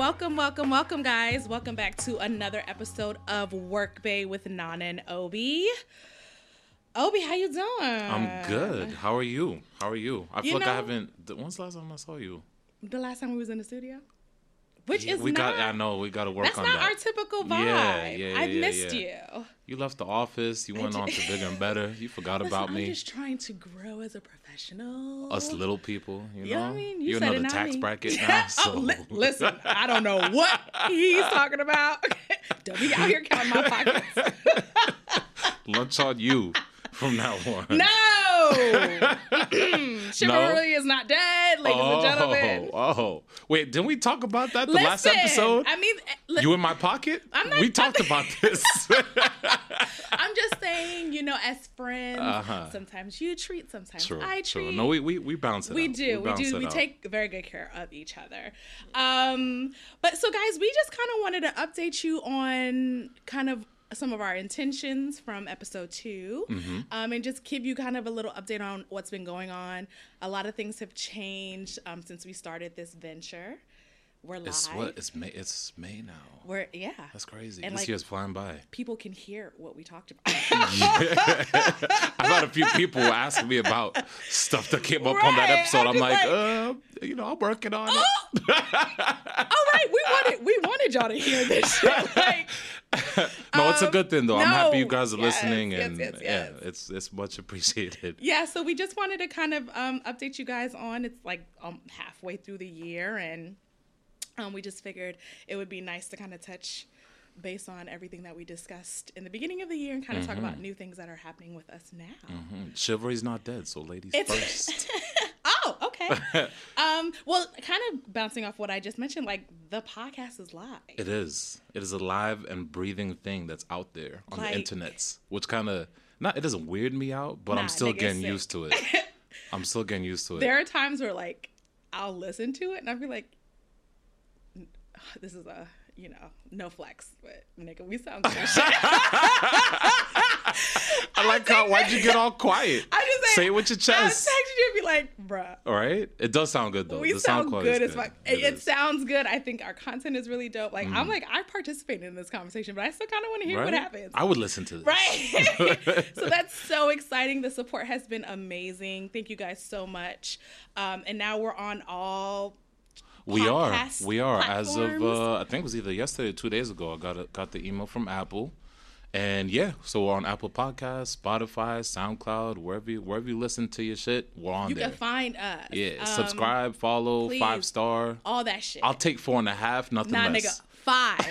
Welcome, welcome, welcome, guys. Welcome back to another episode of Work Bay with Nana and Obi. Obi, how you doing? I'm good. How are you? How are you? I feel You like I haven't. When's the last time I saw you? The last time we was in the studio, which Yeah, is we not. got. I know we got to work that's on not that. our typical vibe. Yeah, yeah, I yeah, missed yeah. you. you left the office. You went on to bigger and better. You forgot Listen, about I'm me. just trying to grow as a professional. Us little people. You You know. know I mean? You it, another tax me. bracket now. Oh, So li- listen, I don't know what he's talking about. don't be out here counting my pockets. lunch on you from now on. No, chivalry is not dead, ladies and gentlemen. Oh, oh. Wait, didn't we talk about that the last episode? I mean, eh, li- you in my pocket? I'm not- we talked about this. I'm just saying, you know, as friends, Uh-huh. sometimes you treat, sometimes true, I true. treat. No, we, we, we bounce it we out. do, we, bounce do. We out. take very good care of each other. Um, but so, guys, we just kind of wanted to update you on kind of some of our intentions from episode 2 Mm-hmm. um, and just give you kind of a little update on what's been going on. A lot of things have changed um, since we started this venture. We're live. It's what? It's May. It's May now. We're yeah. That's crazy. And, this like- year's flying by. People can hear what we talked about. I've had a few people ask me about stuff that came up on that episode. I'm like, like- uh, you know, I'm working on it. All right, we wanted we wanted y'all to hear this shit. Like, no, it's a good thing though. I'm happy you guys are Yes, listening, yes, and yes. yeah, it's it's much appreciated. yeah, so we just wanted to kind of um, update you guys on it's like um, halfway through the year, and um, we just figured it would be nice to kind of touch base on everything that we discussed in the beginning of the year and kind of talk about new things that are happening with us now. Mhm. Chivalry's not dead, so ladies It's- first. Oh, okay. um, well, kind of bouncing off what I just mentioned, like the podcast is live. It is. It is a live and breathing thing that's out there on Like- the internets, which kind of not. It doesn't weird me out, but Nah, I'm still getting sick. used to it. I'm still getting used to it. there are times where like I'll listen to it and I'll be like, this is a you know no flex, but nigga, we sound good. I like how. Why'd you get all quiet? I just say it with your chest. I'll chest. you and be like, bruh. All right. It does sound good though. We the sound is good as fuck. It, it is. sounds good. I think our content is really dope. Like Mm-hmm. I'm like I participated in this conversation, but I still kind of want to hear what happens. I would listen to this. Right. so that's so exciting. The support has been amazing. Thank you guys so much. Um, and now we're on all. We are. We are. As of uh, I think it was either yesterday or two days ago, I got a, got the email from Apple, and yeah, so we're on Apple Podcasts, Spotify, SoundCloud, wherever you, wherever you listen to your shit, we're on You there. can find us. yeah, Um, subscribe, follow, please. five star. All that shit. I'll take four and a half, nothing nah, less. nigga. Five.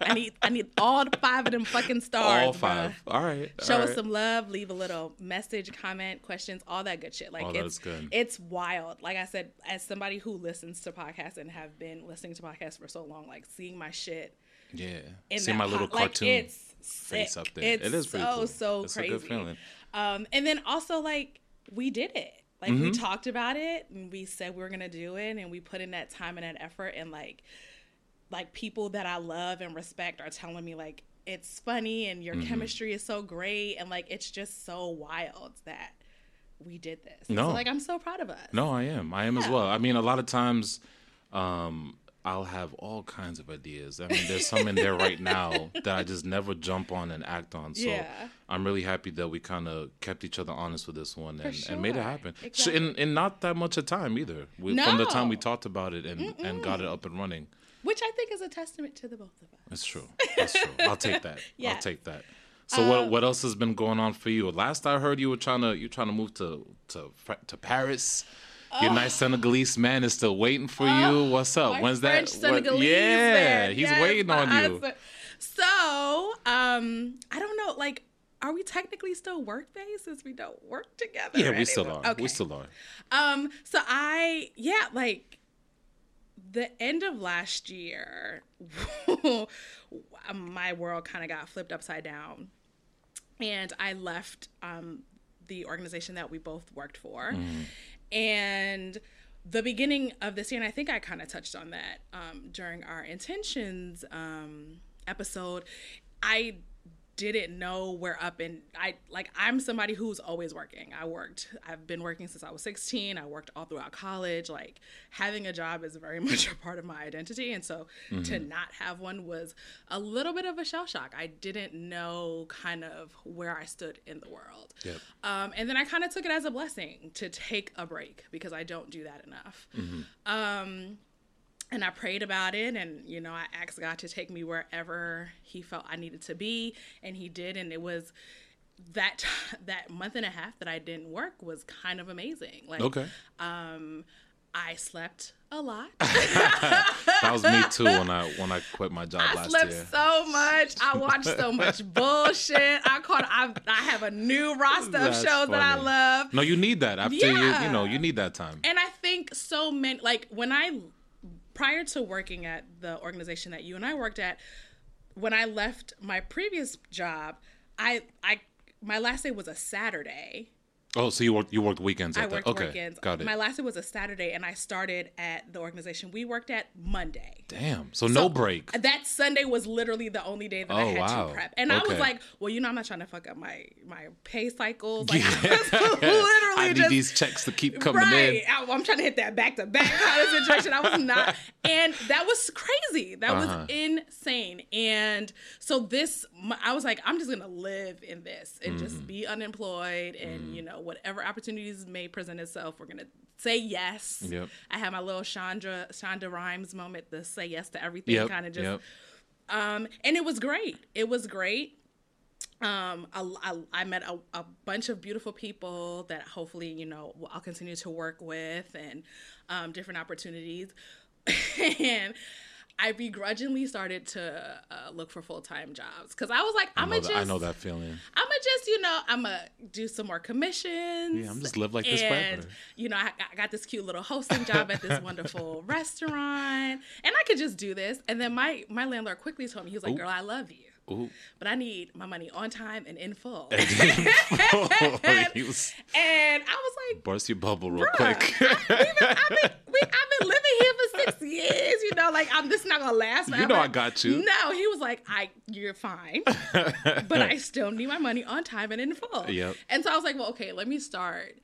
I need I need all the five of them fucking stars. All bruh. five. All right. Show all us right. some love, leave a little message, comment, questions, all that good shit. Like Oh, it's good. it's wild. Like I said, as somebody who listens to podcasts and have been listening to podcasts for so long, like seeing my shit Yeah. See my little pod- like, cartoon it's face up there. It's it is so cool. so it's crazy. a good feeling. Um, and then also like we did it. Like we Mm-hmm. talked about it and we said we were gonna do it and we put in that time and that effort and like like people that I love and respect are telling me like it's funny and your Mm-hmm. chemistry is so great and like it's just so wild that we did this. No. So like I'm so proud of us. No, I am. I am as well. I mean, a lot of times, um, I'll have all kinds of ideas. I mean, there's some in there right now that I just never jump on and act on. So Yeah. I'm really happy that we kind of kept each other honest with this one and, For and made it sure. happen. So Exactly. in, in not that much of time either. We, From the time we talked about it and, and got it up and running. Which I think is a testament to the both of us. That's true. That's true. I'll take that. Yeah. I'll take that. So Um, what what else has been going on for you? Last I heard, you were trying to you trying to move to to to Paris. Your nice Senegalese man is still waiting for you. What's up? When's French that? what- yeah, he's waiting on you. husband. So, um, I don't know, like, are we technically still work based since we don't work together? Yeah, we still are. Okay. We still are. Um, so I yeah, like the end of last year, my world kind of got flipped upside down, and I left um, the organization that we both worked for, and the beginning of this year, and I think I kind of touched on that um, during our intentions um, episode. I didn't know where up and I like I'm somebody who's always working. I worked I've been working since I was 16. I worked all throughout college. Like having a job is very much a part of my identity and so mm-hmm. to not have one was a little bit of a shell shock. I didn't know kind of where I stood in the world. Yep. Um, and then I kind of took it as a blessing to take a break because I don't do that enough. Mm-hmm. Um, and I prayed about it and you know I asked God to take me wherever he felt I needed to be and he did and it was that that month and a half that I didn't work was kind of amazing like okay um I slept a lot. that was me too when I when I quit my job I last slept so much. I watched so much bullshit. I caught. I, I have a new roster That's of shows funny. that I love. No, you need that after yeah. you you know you need that time. And I think so many like when I prior to working at the organization that you and I worked at, when I left my previous job, I I my last day was a Saturday Oh, so you worked you worked weekends? I worked okay. weekends. Got it. My last day was a Saturday, and I started at the organization we worked at Monday. Damn. So, so no break. That Sunday was literally the only day that oh, I had wow. to prep, and okay. I was like, "Well, you know, I'm not trying to fuck up my my pay cycles. Like, yeah. literally I need just, these checks to keep coming right. in. I, am trying to hit that back to back kind of situation. I was not, and that was crazy. That uh-huh. was insane. And so this, I was like, I'm just gonna live in this and mm-hmm. just be unemployed, and mm-hmm. you know whatever opportunities may present itself, we're gonna say yes. Yep. I had my little Shonda Shonda Rhimes moment, the say yes to everything yep. kind of just. Yep. Um, and it was great. It was great. Um, I, I, I met a, a, bunch of beautiful people that hopefully you know I'll continue to work with and um, different opportunities. and I begrudgingly started to uh, look for full time jobs because I was like, I'm gonna just, I know that feeling. I'm gonna just, you know, I'm gonna do some more commissions. Yeah, I'm just live like this forever. You know, I, I got this cute little hosting job at this wonderful restaurant, and I could just do this. And then my my landlord quickly told me, he was like, Ooh. "Girl, I love you." Ooh. But I need my money on time and in full. and, I was like, burst your bubble real quick. I, have been, I've been living here for six years. You know, like I'm. This is not gonna last. Forever. You know, I got you. No, he was like, I, you're fine, but I still need my money on time and in full. Yep. And so I was like, well, okay, let me start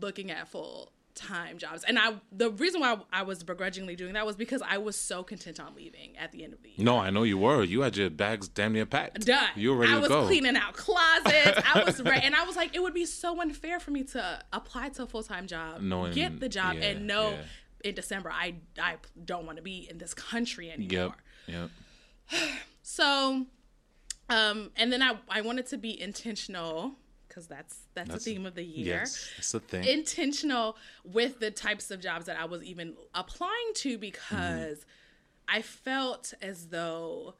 looking at full time jobs. And I the reason why I was begrudgingly doing that was because I was so content on leaving at the end of the year. No, I know you were. You had your bags damn near packed. Done. You were ready I was go. cleaning out closets. I was ready and I was like, it would be so unfair for me to apply to a full time job, Knowing, get the job yeah, and know yeah. in December I I don't want to be in this country anymore. Yep. Yep. so um and then I I wanted to be intentional because that's, that's that's the theme of the year. Yes, that's the thing. Intentional with the types of jobs that I was even applying to because mm. I felt as though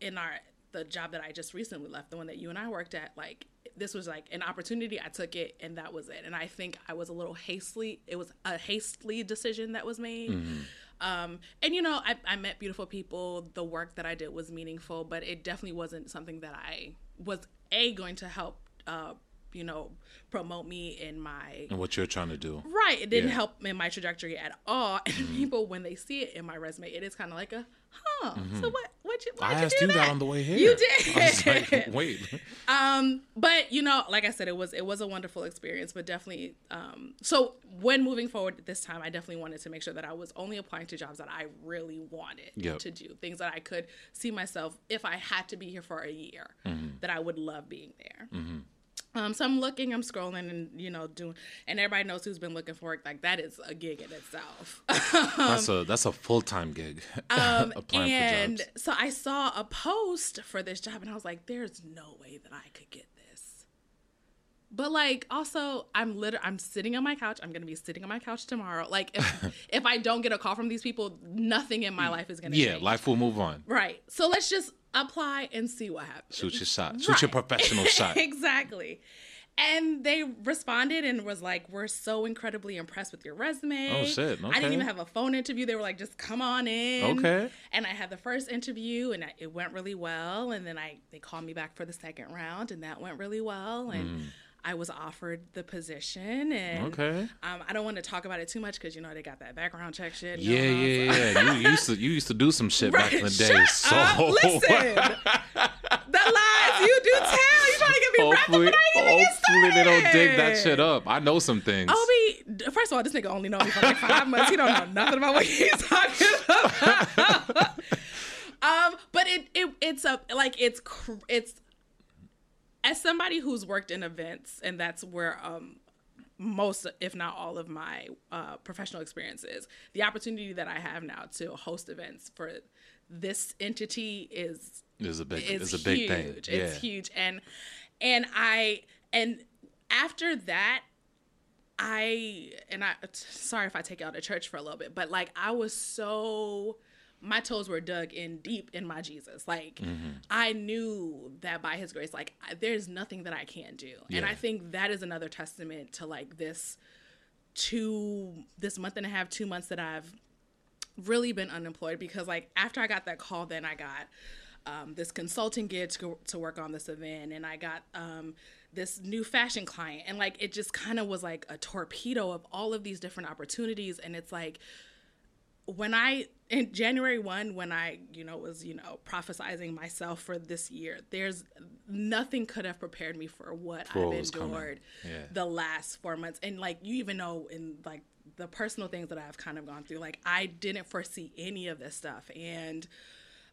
in our the job that I just recently left, the one that you and I worked at, like this was like an opportunity. I took it, and that was it. And I think I was a little hastily. It was a hastily decision that was made. Mm-hmm. Um, and you know, I, I met beautiful people. The work that I did was meaningful, but it definitely wasn't something that I was a going to help uh, you know, promote me in my and what you're trying to do. Right. It didn't yeah. help in my trajectory at all. And mm-hmm. people, when they see it in my resume, it is kind of like a, huh. Mm-hmm. So what? What you? I asked you that? that? on the way here. You did. Like, Wait. um, but you know, like I said, it was it was a wonderful experience. But definitely, um, so when moving forward this time, I definitely wanted to make sure that I was only applying to jobs that I really wanted yep. to do, things that I could see myself if I had to be here for a year, mm-hmm. that I would love being there. Um, so I'm looking, I'm scrolling, and you know, doing, and everybody knows who's been looking for it. Like that is a gig in itself. that's a that's a full time gig. um, and so I saw a post for this job, and I was like, "There's no way that I could get this." But like, also, I'm literally I'm sitting on my couch. I'm gonna be sitting on my couch tomorrow. Like, if if I don't get a call from these people, nothing in my life is gonna. Yeah, change. life will move on. Right. So let's just apply and see what happens. Shoot your shot. Shoot right. your professional shot. exactly. And they responded and was like, "We're so incredibly impressed with your resume." Oh shit! Okay. I didn't even have a phone interview. They were like, "Just come on in." Okay. And I had the first interview, and it went really well. And then I they called me back for the second round, and that went really well. And mm. I was offered the position, and okay. Um, I don't want to talk about it too much because you know they got that background check shit. Yeah, yeah, yeah. you used to you used to do some shit right. back in the day. Shut so up. listen. the lies you do tell. You trying to get me wrapped up, hopefully, but I ain't even get hopefully they don't dig that shit up. I know some things. Obi, first of all, this nigga only know me for like five months. He don't know nothing about what he's talking about. um, but it, it it's a like it's cr- it's somebody who's worked in events, and that's where um most, if not all, of my uh, professional experiences. The opportunity that I have now to host events for this entity is It's a big, is it's a big huge. thing. It's yeah. huge, and and I and after that, I and I sorry if I take you out of church for a little bit, but like I was so my toes were dug in deep in my Jesus. Like Mm-hmm. I knew that by His grace, like I, there's nothing that I can't do, and I think that is another testament to like this two this month and a half, two months that I've really been unemployed because like after I got that call, then I got um, this consulting gig to, to work on this event, and I got um, this new fashion client, and like it just kind of was like a torpedo of all of these different opportunities, and it's like when I in January one, when I you know was you know prophesizing myself for this year, there's nothing could have prepared me for what For I've endured Yeah. the last four months, and like you even know in like the personal things that I've kind of gone through, like I didn't foresee any of this stuff, and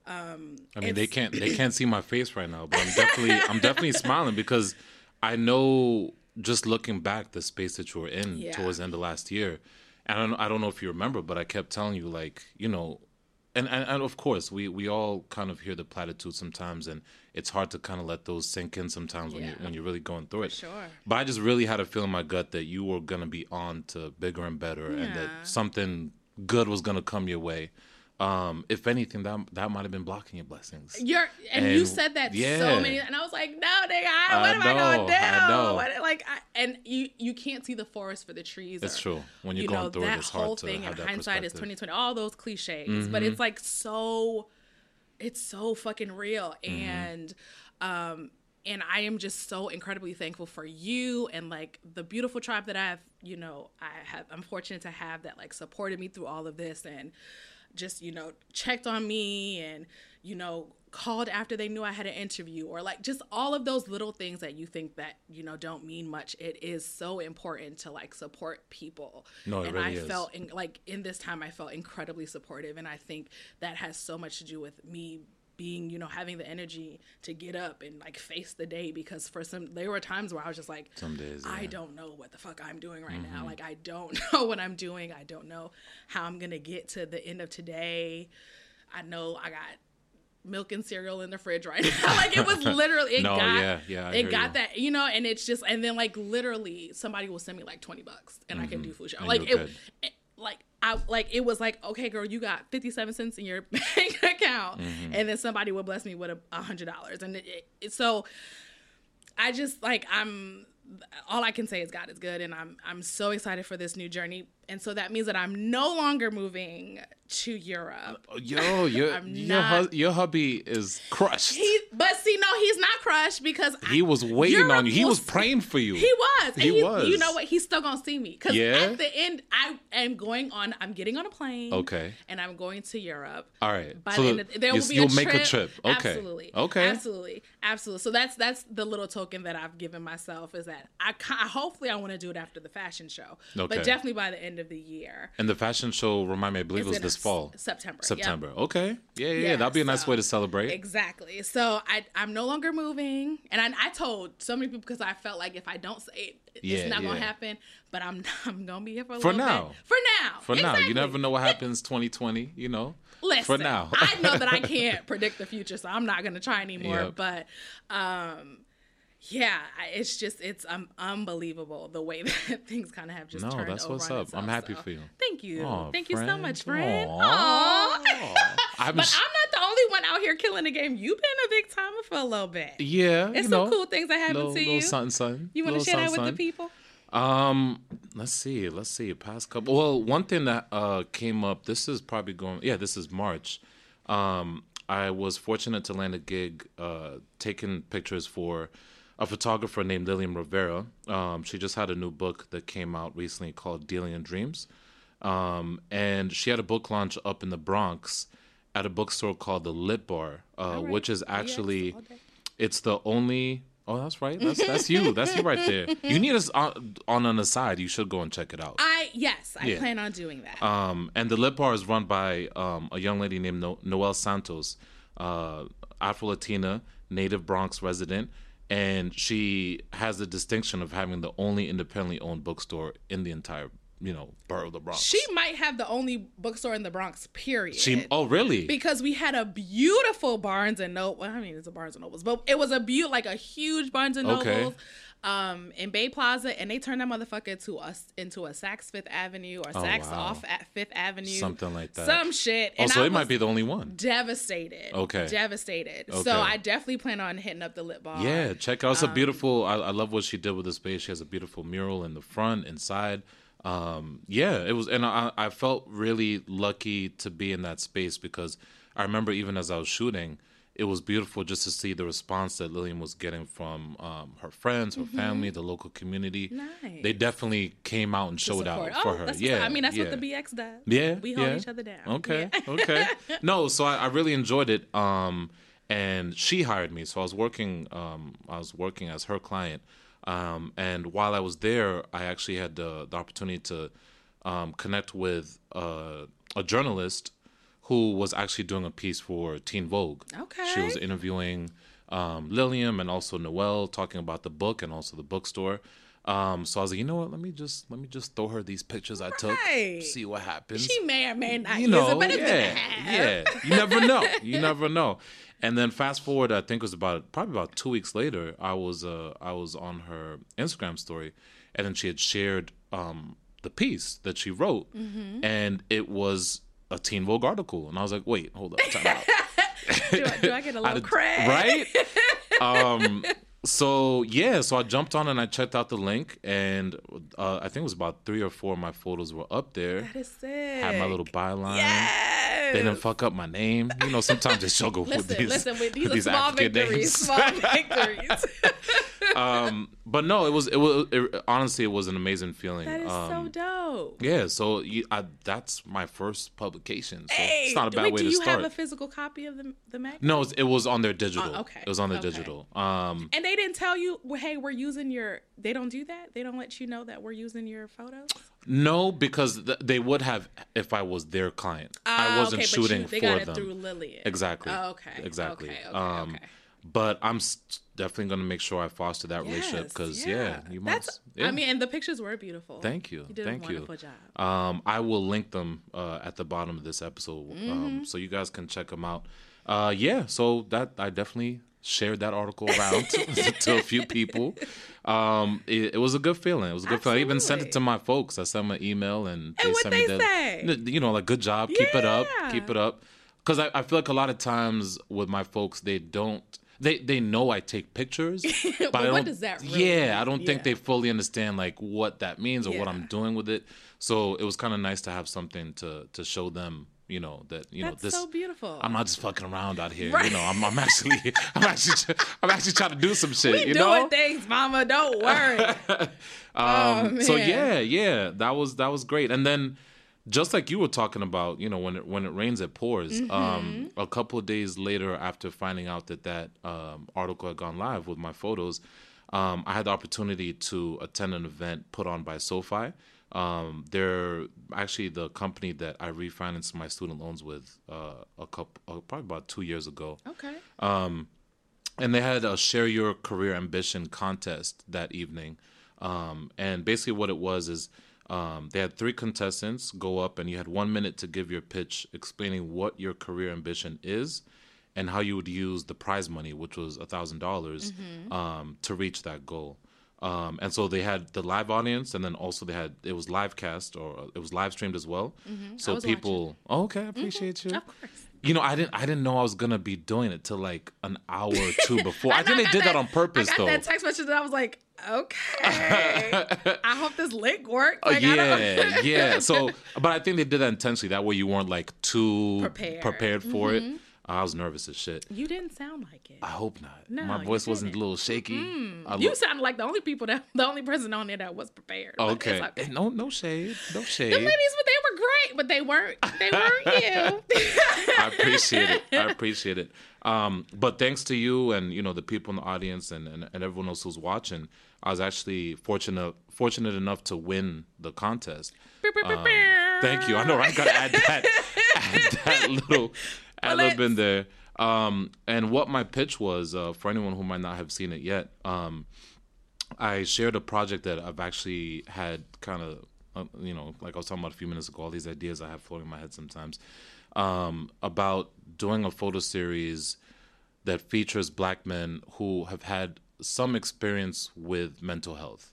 um I mean, they can't they can't see my face right now, but I'm definitely I'm definitely smiling because I know just looking back the space that you were in Yeah. towards the end of last year, I don't I don't know if you remember, but I kept telling you like you know, and and, and of course we we all kind of hear the platitudes sometimes, and it's hard to kind of let those sink in sometimes when you when you're really going through it. sure. But I just really had a feeling in my gut that you were gonna be on to bigger and better, and that something good was gonna come your way. Um, if anything, that that might have been blocking your blessings. You're and, you said that yeah. so many, and I was like, no, nigga, I, I what am I gonna do? I know. What, like, I, and you you can't see the forest for the trees. It's or, true. When you're you going know through it, that it's hard whole thing. in hindsight is. Mm-hmm. 2020. All those cliches, but it's like so, it's so fucking real, Mm-hmm. and um, and I am just so incredibly thankful for you and like the beautiful tribe that I've, you know, I have. I'm fortunate to have that like supported me through all of this and just you know checked on me and you know called after they knew I had an interview or like just all of those little things that you think that you know don't mean much. It is so important to like support people. No, it and really I is. felt in, like in this time I felt incredibly supportive. And I think that has so much to do with me being you know having the energy to get up and like face the day because for some there were times where I was just like Some days, I yeah. Mm-hmm. don't know what the fuck I'm doing right now. Like I don't know what I'm doing. I don't know how I'm gonna get to the end of today. I know I got milk and cereal in the fridge right now. like it was literally it No, got yeah, yeah, I it got you. that you know, and it's just and then like literally somebody will send me like twenty bucks and I can do food. Mm-hmm. And Like it, it like I like it was like okay girl you got 57 cents in your bank account Mm-hmm. and then somebody would bless me with a a hundred dollars and it, it, so I just like I'm all I can say is God is good and I'm I'm so excited for this new journey. And so that means that I'm no longer moving to Europe. Oh, yo, your your hus- your hubby is crushed. He but see no he's not crushed because I- He was waiting on you. He was was- praying for you. He was. And He he was. You know what? He's still gonna see me because Yeah? at the end, I am going on. I'm getting on a plane. Okay. And I'm going to Europe. All right. By So the end of, there will be you'll a make trip. a trip. Okay. Absolutely. Okay. Absolutely. Absolutely. So that's that's the little token that I've given myself is that I hopefully I want to do it after the fashion show, Okay. but definitely by the end of the year. And the fashion show, remind me, I believe it was this fall. September. Yep. September. Okay. Yeah, yeah, yeah. Yeah, That'd be a nice way to celebrate. Exactly. So I I'm no longer moving, and I, I told so many people because I felt like if I don't say it, it's Yeah, not gonna happen. But I'm I'm gonna be here for a For little now. bit. For now. For now, you never know what happens 2020, you know? Listen, For now. I know that I can't predict the future, so I'm not gonna try anymore. Yep. But um, yeah, it's just it's um, unbelievable the way that things kind of have just No, turned that's over what's up. I'm happy so for you. Thank you, Aw, thank you so much, friend. Aw. Aw. I'm But I'm not the only one out here killing the game. You've been a big timer for a little bit. yeah, It's some know, cool things that happened little, to little you. something, something. You want to share that with the people? Um, let's see, let's see. Past couple. Well, one thing that uh came up. This is probably going. Yeah, this is March. Um, I was fortunate to land a gig, uh, taking pictures for a photographer named Lilliam Rivera. Um, she just had a new book that came out recently called Dealing in Dreams. Um, and she had a book launch up in the Bronx at a bookstore called the Lit Bar, uh, right. which is actually all day. it's the only. Oh, that's right. That's that's you. That's you right there. You need us on, on an aside. You should go and check it out. I yes, I Yeah. plan on doing that. Um, and the Lit bar is run by um, a young lady named no- Noelle Santos, uh, Afro Latina, native Bronx resident, and she has the distinction of having the only independently owned bookstore in the entire, you know, borough of the Bronx. she might have the only bookstore in the Bronx. Period. She, oh really? because we had a beautiful Barnes and Noble. I mean, it's a Barnes and Nobles, but it was a beaut like a huge Barnes and Okay. Um, in Bay Plaza, and they turned that motherfucker to us into a Saks Fifth Avenue or Saks Oh, wow. off at Fifth Avenue, Something like that. some shit. oh, And so I it might be the only one. devastated. Okay. devastated. Okay. So I definitely plan on hitting up the Lit Bar. Yeah, check out. It's a Um, beautiful. I, I love what she did with the space. She has a beautiful mural in the front, inside. Um, yeah, it was, and I, I felt really lucky to be in that space because I remember even as I was shooting, it was beautiful just to see the response that Lilliam was getting from um, her friends, her family, the local community. Mm-hmm. Nice. They definitely came out and showed out for oh, her. Yeah, up. I mean, that's yeah. what the BX does. Yeah, we hold yeah. each other down. Okay, Yeah. okay. No, so I, I really enjoyed it. Um, and she hired me, so I was working. Um, I was working as her client. Um, and while I was there, I actually had the, the opportunity to um, connect with uh, a journalist who was actually doing a piece for Teen Vogue. Okay. She was interviewing um, Lilliam and also Noelle, talking about the book and also the bookstore. Um, so I was like, you know what? Let me just let me just throw her these pictures I took, Right. see what happens She may or may not you use know, it, but it's yeah, gonna have. yeah. You never know. You never know. And then fast forward, I think it was about probably about two weeks later. I was uh I was on her Instagram story, and then she had shared um the piece that she wrote, Mm-hmm. and it was a Teen Vogue article, and I was like, wait, hold up, time out. Do I, do I get a little cred? right? um, so yeah, so I jumped on and I checked out the link, and uh, I think it was about three or four of my photos were up there. That is sick. Had my little byline. Yes. They didn't fuck up my name. You know, sometimes they struggle with these, listen. With these, with these small African victories. names. Small victories. Um, but no, it was it was it, honestly it was an amazing feeling. that is um, so dope. Yeah, so you, I, that's my first publication. So Hey, it's not a bad wait, way do you have a physical copy of the the mag? no, it was on their digital. Oh, okay, It was on their okay. digital. Um, And they didn't tell you, well, hey, we're using your. They don't do that. They don't let you know that we're using your photos. no, because th- they would have if I was their client. I Ah, wasn't okay, shooting you, they for got it them. through Lilliam. Exactly. Oh, okay. Exactly. Okay. Okay. um, okay. But I'm definitely gonna make sure I foster that relationship because yeah. you That's. must. Yeah. I mean, and the pictures were beautiful. Thank you. You did Thank a you. wonderful job. Um, I will link them uh, at the bottom of this episode, Mm-hmm. um, so you guys can check them out. Uh, yeah, so that I definitely shared that article around to, to a few people. Um, it, it was a good feeling. It was a good feeling. I even sent it to my folks. I sent them an email and they And sent what'd me they the, say? you know, like good job, keep it up, keep it up. Because I, I feel like a lot of times with my folks, they don't. They, they know I take pictures, but, what does that really Yeah, I don't think Yeah. they fully understand like what that means or what I'm doing with it. So it was kind of nice to have something to to show them, you know, that you That's know this. so beautiful. I'm not just fucking around out here. Right. You know, I'm, I'm actually, I'm actually, I'm actually trying to do some shit. we you doing know. things, Mama. Don't worry. Um, so Oh, man. yeah, yeah, that was that was great. And then, just like you were talking about, you know, when it when it rains, it pours. Mm-hmm. Um, a couple of days later, after finding out that that um, article had gone live with my photos, um, I had the opportunity to attend an event put on by SoFi. Um, they're actually the company that I refinanced my student loans with uh, a couple, uh, probably about two years ago okay. and they had a share your career ambition contest that evening um, and basically what it was is um, they had three contestants go up and you had one minute to give your pitch explaining what your career ambition is and how you would use the prize money which was a thousand dollars um, to reach that goal um, and so they had the live audience and then also they had it was live cast or it was live streamed as well so was people oh, okay i appreciate you Of course. you know, I didn't. I didn't know I was gonna be doing it till like an hour or two before. I think they did that on purpose, I got though. that text message and I was like, okay. I hope this link works. Uh, Like, yeah, yeah. So, but I think they did that intentionally. That way, you weren't like too Prepared. for it. I was nervous as shit. you didn't sound like it. I hope not. No, My voice wasn't a little shaky. I You sounded like the only people that the only person on there that was prepared. Okay. okay. No, no shade. No shade. The ladies, but they were great, but they weren't. They weren't you. I appreciate it. I appreciate it. Um, but thanks to you and you know the people in the audience and, and, and everyone else who's watching, I was actually fortunate fortunate enough to win the contest. Um, thank you. I know I gotta add that add that little add Well, little bit in there. Um, and what my pitch was uh, for anyone who might not have seen it yet. Um, I shared a project that I've actually had kind of, uh, you know, like I was talking about a few minutes ago, all these ideas I have floating in my head sometimes, um, about doing a photo series that features black men who have had some experience with mental health,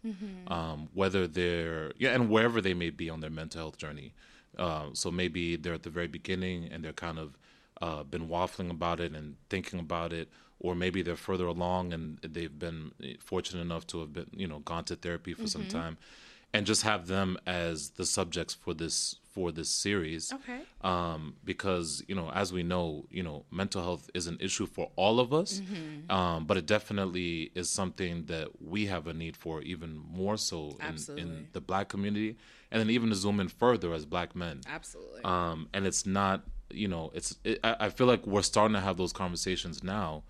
um, whether they're, yeah, and wherever they may be on their mental health journey. Uh, so maybe they're at the very beginning and they're kind of uh, been waffling about it and thinking about it, or maybe they're further along and they've been fortunate enough to have been, you know, gone to therapy for some time, and just have them as the subjects for this for this series. Okay. Um, because you know, as we know, you know, mental health is an issue for all of us, um, but it definitely is something that we have a need for even more so in, in the black community, and then even to zoom in further as black men Absolutely. um, and it's not you know it's it, I, I feel like we're starting to have those conversations now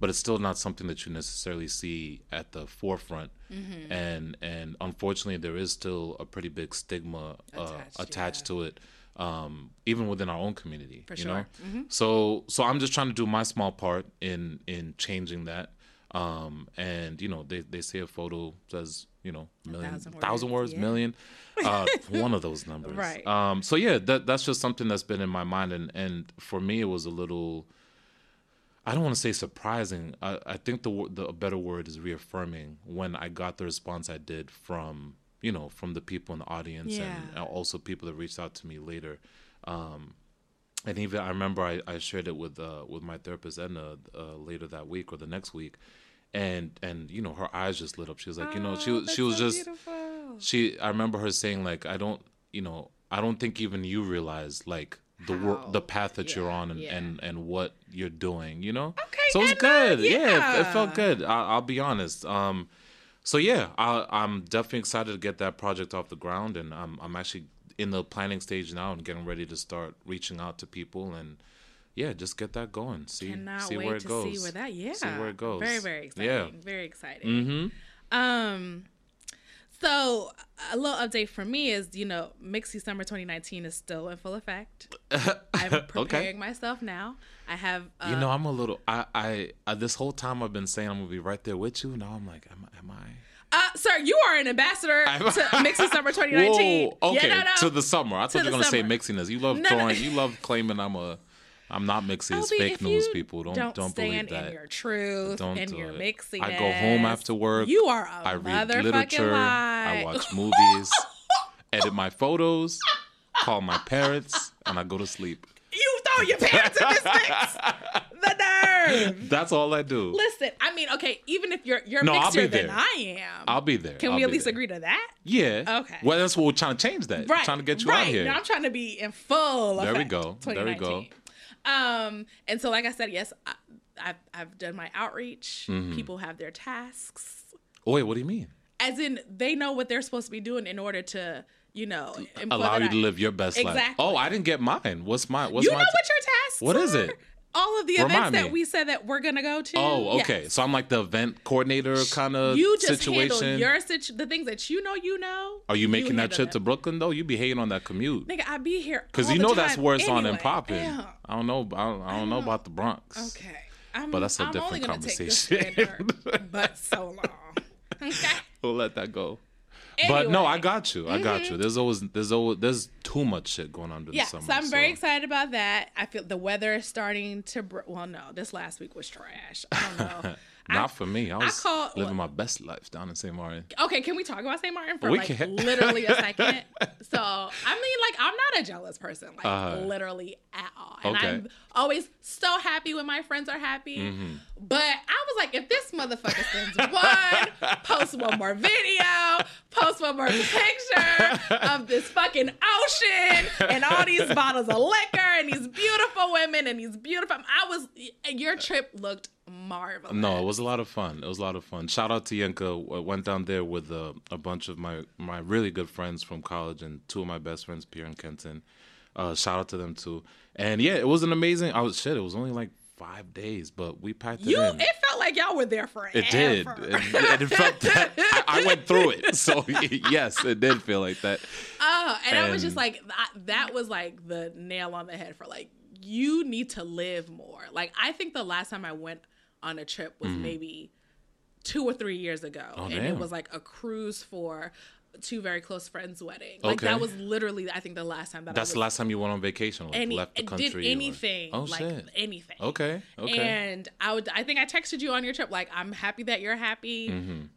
but it's still not something that you necessarily see at the forefront Mm-hmm. and and unfortunately there is still a pretty big stigma uh, Attached, attached, yeah. to it um, even within our own community For you sure. Mm-hmm. know so so i'm just trying to do my small part in in changing that um, and you know they, they say a photo says you know million thousand words, thousand words yeah. million uh, one of those numbers Right. um, so yeah, that that's just something that's been in my mind, and and for me, it was a little. I don't want to say surprising. I, I think the the better word is reaffirming when I got the response I did from you know from the people in the audience Yeah. and also people that reached out to me later. Um, and even I remember I, I shared it with uh, with my therapist Edna uh, later that week or the next week, and and you know her eyes just lit up. She was like, you know, she Oh, she was so just beautiful. she i remember her saying like i don't you know i don't think even you realize like the the path that you're on and, yeah. and and what you're doing you know? Okay, so it was Edna, good. Yeah, it, it felt good. I, i'll be honest. Um so yeah I, i'm definitely excited to get that project off the ground and i'm, I'm actually in the planning stage now and getting ready to start reaching out to people and yeah just get that going. See Cannot see where it goes see where that. Yeah, see where it goes. Very very exciting. yeah Very exciting. mm-hmm. Um, so a little update for me is you know Mixie Summer 2019 is still in full effect. I'm preparing myself now. I have uh, You know, I'm a little. I, I, I, this whole time I've been saying I'm gonna be right there with you. Now I'm like, am, am I? uh, sir, you are an ambassador to Mixie Summer 2019. Whoa, okay, Yeah, no, no. to the summer. I thought you were gonna say summer. mixiness. You love no. throwing. You love claiming I'm a. I'm not mixy. It's fake news, people. Don't don't, don't, believe stand that. in your truth Don't and do your it. mixiness. I go home after work. You are a I read literature. lie. I watch movies. edit my photos. Call my parents, and I go to sleep. You throw your parents in this mix. the nerve. That's all I do. Listen, I mean, okay, even if you're you're No, mixier than. I am, I'll be there. can I'll we at least there. agree to that? Yeah. Okay. Well, that's what we're trying to change. That. Right. Trying to get you right. out here. Now I'm trying to be in full. There we go. There we go. 2019. Um, and so, like I said, yes, I, I've I've done my outreach. Mm-hmm. People have their tasks, Oh, wait, what do you mean? as in they know what they're supposed to be doing in order to, you know, Allow you to I- live your best life. Oh, I didn't get mine. What's my? What's my You my? know what your tasks? What is are? it? All of the Remind events me. that we said that we're gonna go to. Oh, okay. Yes. So I'm like the event coordinator kind of You just situation. handle your situ- the things that you know you know. Are you making that trip them. to Brooklyn though? You be hating on that commute Nigga, I be here because you know that's where it's on anyway. and popping. Yeah. I don't know. I don't, I don't know about the Bronx. Okay. I'm, But that's a I'm different gonna take this conversation. but so long. Okay. We'll let that go. But no, I got you. I got you. Mm-hmm. There's always there's always there's too much shit going on during Yeah, the summer. so I'm very excited about that. I feel the weather is starting to. Br- well, no, this last week was trash. I don't know. Not I- for me. I was call- living my best life down in St. Martin. Okay, can we talk about St. Martin for We like can. literally a second? so, I mean, like, I'm not a jealous person, like, Uh-huh. literally at all. And Okay. I'm always so happy when my friends are happy. Mm-hmm. But I was like, if this motherfucker sends one, post one more video, post one more picture of this fucking ocean and all these bottles of liquor and these beautiful women and these beautiful. I was, your trip looked marvelous. No, it was a lot of fun. It was a lot of fun. Shout out to Yenka. W- Went down there with uh, a bunch of my my really good friends from college and two of my best friends, Pierre and Kenton. Uh, shout out to them too. And yeah, it was an amazing. I was shit. It was only like five days, but we packed it You, in. it felt like y'all were there forever. It did. It, it, felt that. I, I went through it. So yes, it did feel like that. Oh, and, I was just like, that was like the nail on the head for like, you need to live more. Like, I think the last time I went on a trip was maybe two or three years ago. and Mm-hmm. Oh, damn. it was like a cruise for two very close friends' wedding. Like, Okay. that was literally, I think, the last time that That's I the last time you went on vacation, like any, left the country. did or- anything. Oh like, shit. anything. Okay. Okay. And I would, I think I texted you on your trip, like, I'm happy that you're happy.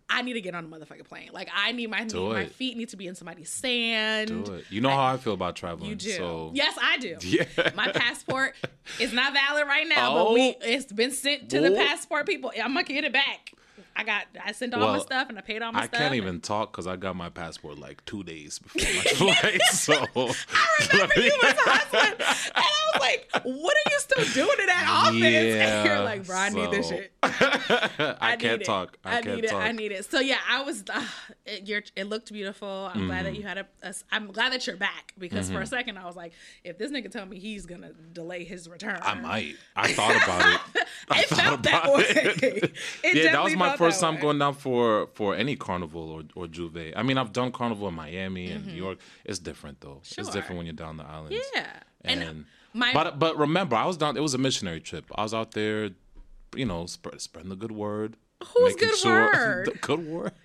I need to get on a motherfucking plane. Like, I need my Mm-hmm. My feet need to be in somebody's sand. Do it. You know how I feel about traveling. You do. So Yes, I do. Yeah. My passport is not valid right now, but Oh. we it's been sent to the Oh. passport people. I'm gonna get it back. I got I sent all my stuff and I paid all my I stuff. I can't and- even talk because I got my passport like two days before my flight. So I remember you was hustling, and I was like, "What are you still doing in that office?" and you're like, "Bro, I need this shit. I, need can't talk. I, I, can't need it. I need it. So yeah, I was. Uh, it, you're, it looked beautiful. I'm glad Mm-hmm. that you had a, a. I'm glad that you're back because for a second I was like, if this nigga tell me he's gonna delay his return, I might. I thought about it. I it thought felt that about way. it. It yeah, that was my first time going down for for any carnival or or J'ouvert. I mean, I've done carnival in Miami and New York. It's different though. It's Mm-hmm. Different when you're down the islands. Yeah, and, And, my but but remember, I was down. It was a missionary trip. I was out there, you know, spread, spreading the good word. Who's good word? the good word.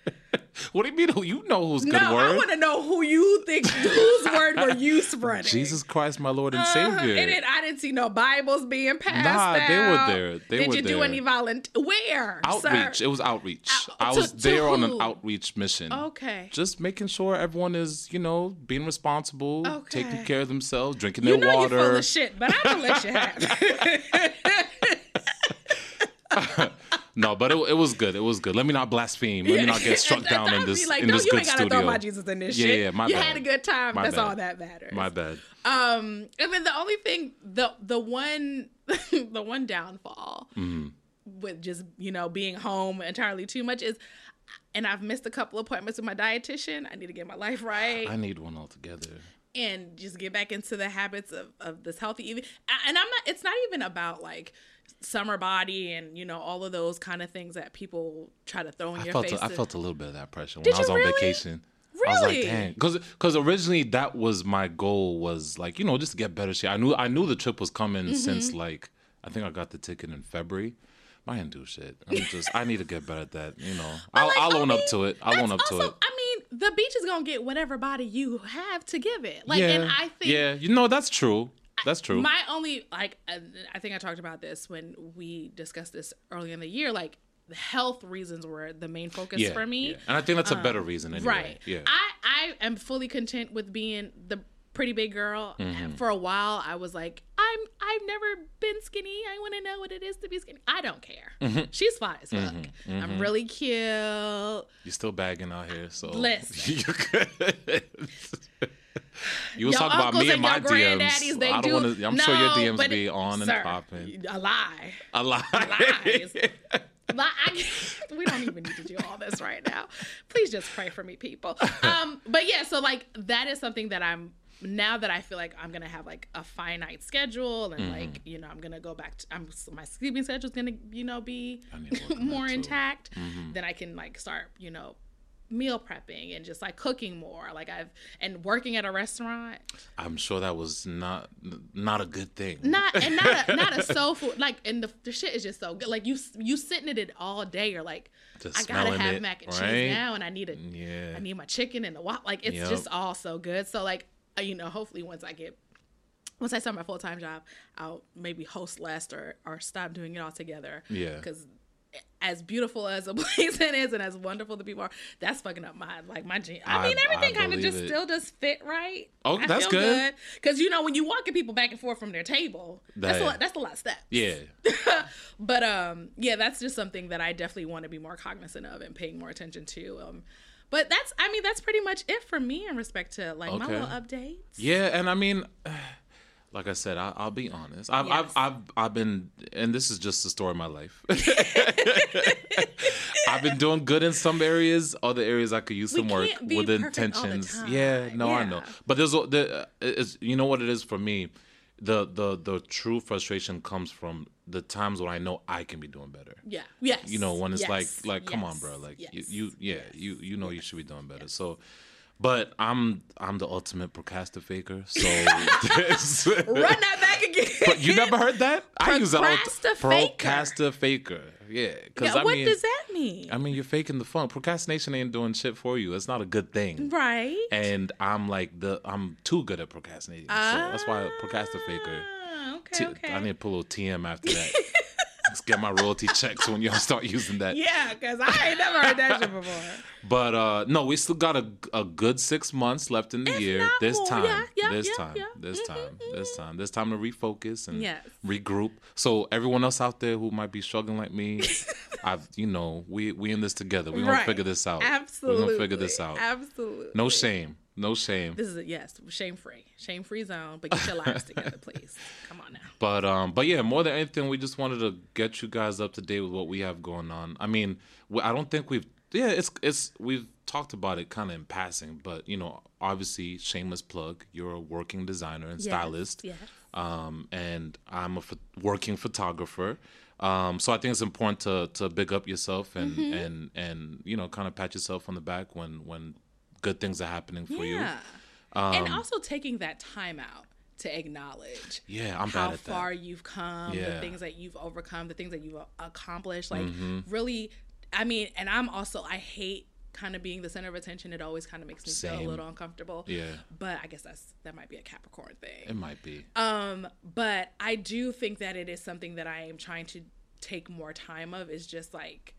what do you mean? Who you know who's no, good word? I want to know who you think whose word were you spreading? Jesus Christ, my Lord and Uh-huh. Savior. And it, I didn't see no Bibles being passed Nah, they were there. They Did were you do any volunteer? Where? outreach. Sir? It was outreach. Out- I was to there on an outreach mission. Okay. Just making sure everyone is, you know, being responsible, Okay. taking care of themselves, drinking You their know water. you're full of shit, but I'm gonna let you have it. No, but it, it was good. It was good. Let me not blaspheme. Let me not get struck down in this like, in no, this you good ain't gotta studio. throw my Jesus in this Yeah, shit. yeah, my you bad. had a good time. My That's bad. all that matters. My bad. Um, and then the only thing, the the one, the one downfall Mm-hmm. with just you know being home entirely too much is, and I've missed a couple appointments with my dietitian. I need to get my life right I need one altogether. And just get back into the habits of, of this healthy eating. And I'm not, it's not even about like summer body and, you know, all of those kind of things that people try to throw in I your felt face. a, I felt a little bit of that pressure when Did I was on really? vacation. I was like, dang, because because originally that was my goal was like you know just to get better shit. I knew I knew the trip was coming Mm-hmm. since like I think I got the ticket in February. I didn't do shit. I'm just I need to get better at that. You know, I'll, like, I'll own I up to it. I'll own up also, to it. I mean, the beach is gonna get whatever body you have to give it. Like, yeah, and I think yeah, you know that's true. That's true. my only like, uh, I think I talked about this when we discussed this early in the year. Like, the health reasons were the main focus yeah, for me. yeah. and I think that's a better reason anyway. Right. Yeah. I I am fully content with being the pretty big girl. Mm-hmm. For a while, I was like, I'm I've never been skinny. I want to know what it is to be skinny. I don't care. Mm-hmm. She's fine as fuck. I'm really cute. You're still bagging out here, so Listen. you good. You was talking about me and my DMs. they I do. don't want to. I'm sure your DMs be on and sir, popping. A lie. A lot. Lies. I, we don't even need to do all this right now. Please just pray for me, people. Um, but yeah, so like that is something that I'm now that I feel like I'm gonna have like a finite schedule and Mm-hmm. like you know I'm gonna go back to I'm my sleeping schedule's gonna you know be I need to work on that more intact. Mm-hmm. Then I can like start you know meal prepping and just like cooking more like I've and working at a restaurant I'm sure that was not not a good thing. not and not a, not a soul food like and the, the shit is just so good like you you sitting in it all day you're like Just I gotta have it, mac and right? cheese now and I need a Yeah. I need my chicken and the wop like it's Yep. just all so good so like you know hopefully once I get once I start my full time job I'll maybe host less or or stop doing it altogether Yeah. because as beautiful as a place it is and as wonderful the people are, that's fucking up my like my jeans. I, I- mean, everything kind of just it. still just fit right. Oh, I that's good. Because you know when you walking people back and forth from their table, that's a lot, that's a lot of steps. Yeah. but um, yeah, that's just something that I definitely want to be more cognizant of and paying more attention to. Um, but that's I mean that's pretty much it for me in respect to like my little updates. Yeah, and I mean, like I said, I, I'll be honest. I've, Yes. I've, I've, I've been, and this is just the story of my life. I've been doing good in some areas. Other areas I could use We some work with perfect all the intentions. Yeah, no, I know. But there's, a- the, uh, it's, you know what it is for me. The, the the true frustration comes from the times when I know I can be doing better. Yeah. Yes. You know, when it's Yes. like like come on, bro, like you, Yes. you yeah, Yes. you you know you should be doing better. So but I'm I'm the ultimate procrastinator. So run that back again. But you never heard that? I use that all Procrastinator. Yeah, because Yeah, I what mean, does that mean? I mean, you're faking the fun. Procrastination ain't doing shit for you. It's not a good thing. right. And I'm like the I'm too good at procrastinating. so that's why procrastinator. Ah, Okay. T- okay. I need to put a little TM after that. Let's get my royalty checks when y'all start using that. yeah, because I ain't never heard that shit before. But uh no, we still got a, a good six months left in the If year. This time, Yeah, yeah, this yeah, time, this time, this time, this time to refocus and Yes. regroup. So everyone else out there who might be struggling like me, I've you know we we in this together. We gonna Right. figure this out. Absolutely. we're gonna figure this out. Absolutely. No shame, no shame. This is a yes, shame free, shame free zone. But get your lives together, please. Come on now. But um, but yeah, more than anything, we just wanted to get you guys up to date with what we have going on. I mean, I don't think we've yeah, it's it's we've talked about it kind of in passing, but you know, obviously, shameless plug. You're a working designer and Yes, stylist, yes. um, and I'm a ph- working photographer. Um, so I think it's important to to big up yourself and Mm-hmm. and and you know, kind of pat yourself on the back when when good things are happening for you. Yeah. and also taking that time out to acknowledge Yeah, I'm how bad at that. far you've come, the things that you've overcome, the things that you've accomplished. Like Mm-hmm. really, I mean, and I'm also I hate kind of being the center of attention. It always kind of makes me feel a little uncomfortable. Yeah. But I guess that's that might be a Capricorn thing. It might be. Um, but I do think that it is something that I am trying to take more time of is just like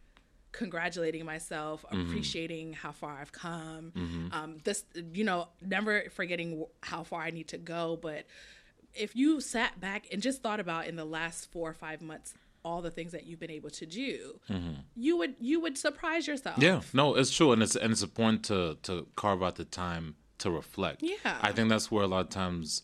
congratulating myself, Mm-hmm. appreciating how far I've come. Um, this, you know, never forgetting how far I need to go. But if you sat back and just thought about in the last four or five months all the things that you've been able to do, you would you would surprise yourself. Mm-hmm. Yeah, no, it's true, and it's and it's important to to carve out the time to reflect. Yeah. I think that's where a lot of times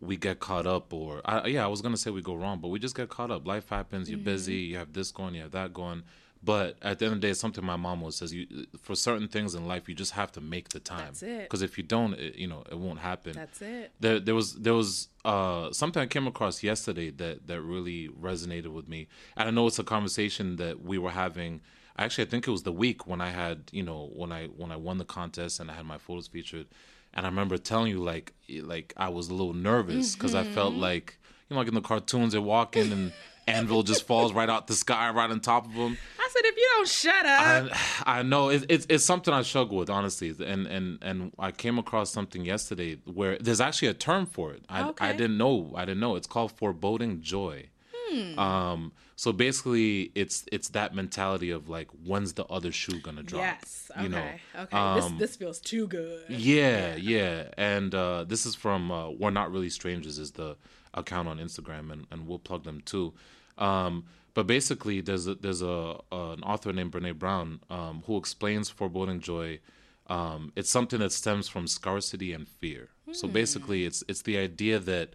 we get caught up, or I, yeah, I was gonna say we go wrong, but we just get caught up. Life happens. You're busy. Mm-hmm. You have this going. You have that going. But at the end of the day, it's something my mom always says. You for certain things in life, you just have to make the time. That's it. Because if you don't, it, you know, it won't happen That's it. there there was there was uh something I came across yesterday that that really resonated with me. And I know it's a conversation that we were having actually I think it was the week when I had, you know, when I when I won the contest and I had my photos featured and I remember telling you like like I was a little nervous cuz I felt like you know like in the cartoons they're walking and anvil just falls right out the sky right on top of him. I said, if you don't shut up, I, I know it, it's it's something I struggle with honestly, and and and I came across something yesterday where there's actually a term for it. I I didn't know I didn't know it's called foreboding joy. Hmm. Um, so basically, it's it's that mentality of like, when's the other shoe gonna drop? yes. Okay. You know, okay. um, this this feels too good. yeah, yeah. And uh, this is from uh, We're Not Really Strangers is the account on Instagram, and, and we'll plug them too. Um, but basically, there's a, there's a an author named Brene Brown um, who explains foreboding joy. Um, it's something that stems from scarcity and fear. So basically, it's it's the idea that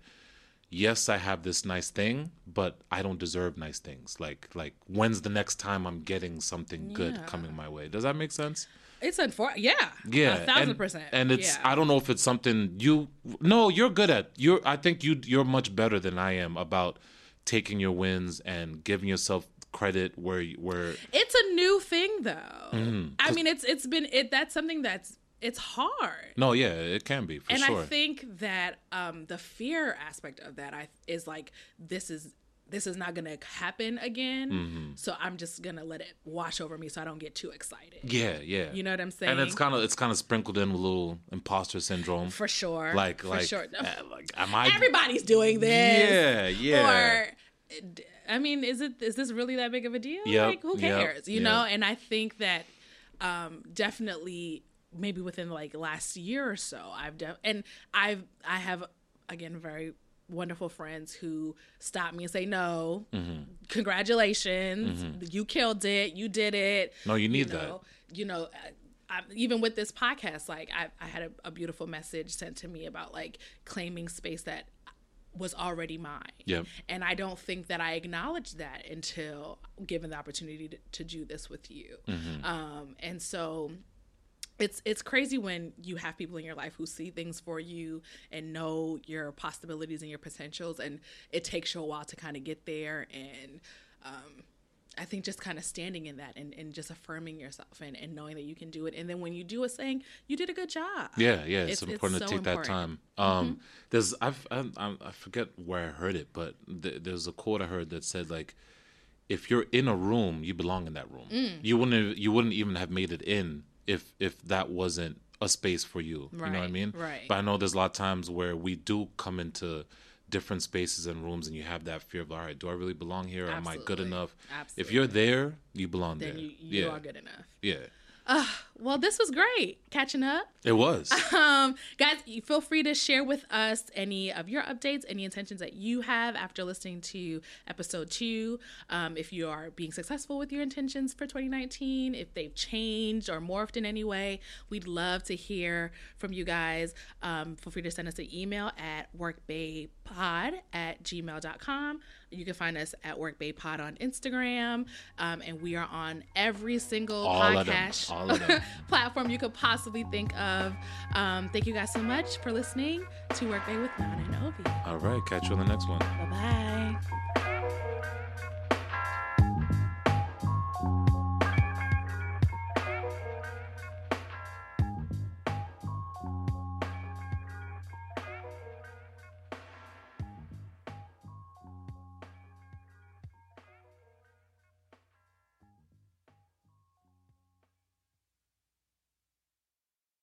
yes, I have this nice thing, but I don't deserve nice things. Like like when's the next time I'm getting something good Yeah. coming my way? Does that make sense? It's unfortunate. Yeah. Yeah, A thousand and, percent. And it's yeah. I don't know if it's something you no you're good at. You're I think you you're much better than I am about taking your wins and giving yourself credit where where It's a new thing though. Mm-hmm. I mean, it's it's been it. That's something that's it's hard. no yeah it can be for and sure. I think that um, the fear aspect of that I is like this is this is not gonna happen again. Mm-hmm. So I'm just gonna let it wash over me so I don't get too excited. yeah yeah. You know what I'm saying? and it's kind of it's kind of sprinkled in with a little imposter syndrome. for sure. like for like sure. uh, like am I Everybody's doing this. Yeah yeah. Or I mean, is it is this really that big of a deal? Yep, Like, who yep, cares? You yep. know, and I think that um, definitely maybe within like last year or so, I've done, and I've I have again very wonderful friends who stop me and say, "No, Mm-hmm. congratulations, you killed it, you did it." No, you need know, You know, I, I, even with this podcast, like I, I had a, a beautiful message sent to me about like claiming space that was already mine. Yep. And I don't think that I acknowledged that until given the opportunity to, to do this with you. Mm-hmm. Um, and so it's it's crazy when you have people in your life who see things for you and know your possibilities and your potentials and it takes you a while to kind of get there and um, I think just kind of standing in that and, and just affirming yourself and, and knowing that you can do it. And then when you do it, saying you did a good job. Yeah, yeah, it's, It's- it's important to so take that important. Mm-hmm. time. Um, there's I've I, I I forget where I heard it, but th- there's a quote I heard that said like, if you're in a room, you belong in that room. Mm. You wouldn't have, you wouldn't even have made it in if if that wasn't a space for you. You know what I mean? right. But I know there's a lot of times where we do come into different spaces and rooms, and you have that fear of all right, do I really belong here? Or am I good enough Absolutely. If you're there, you belong Then there. you, you yeah, are good enough. yeah. Well, this was great catching up. It was. Um, guys, you feel free to share with us any of your updates, any intentions that you have after listening to episode two. Um, if you are being successful with your intentions for 2019, if they've changed or morphed in any way, we'd love to hear from you guys. Um, feel free to send us an email at workbaypod at gmail.com. You can find us at Work Bay workbaypod on Instagram. Um, and we are on every single All of podcast All of them. platform you could possibly think of. Um, thank you guys so much for listening to Workday with Nana and Obi. all right, catch you on the next one. Bye bye.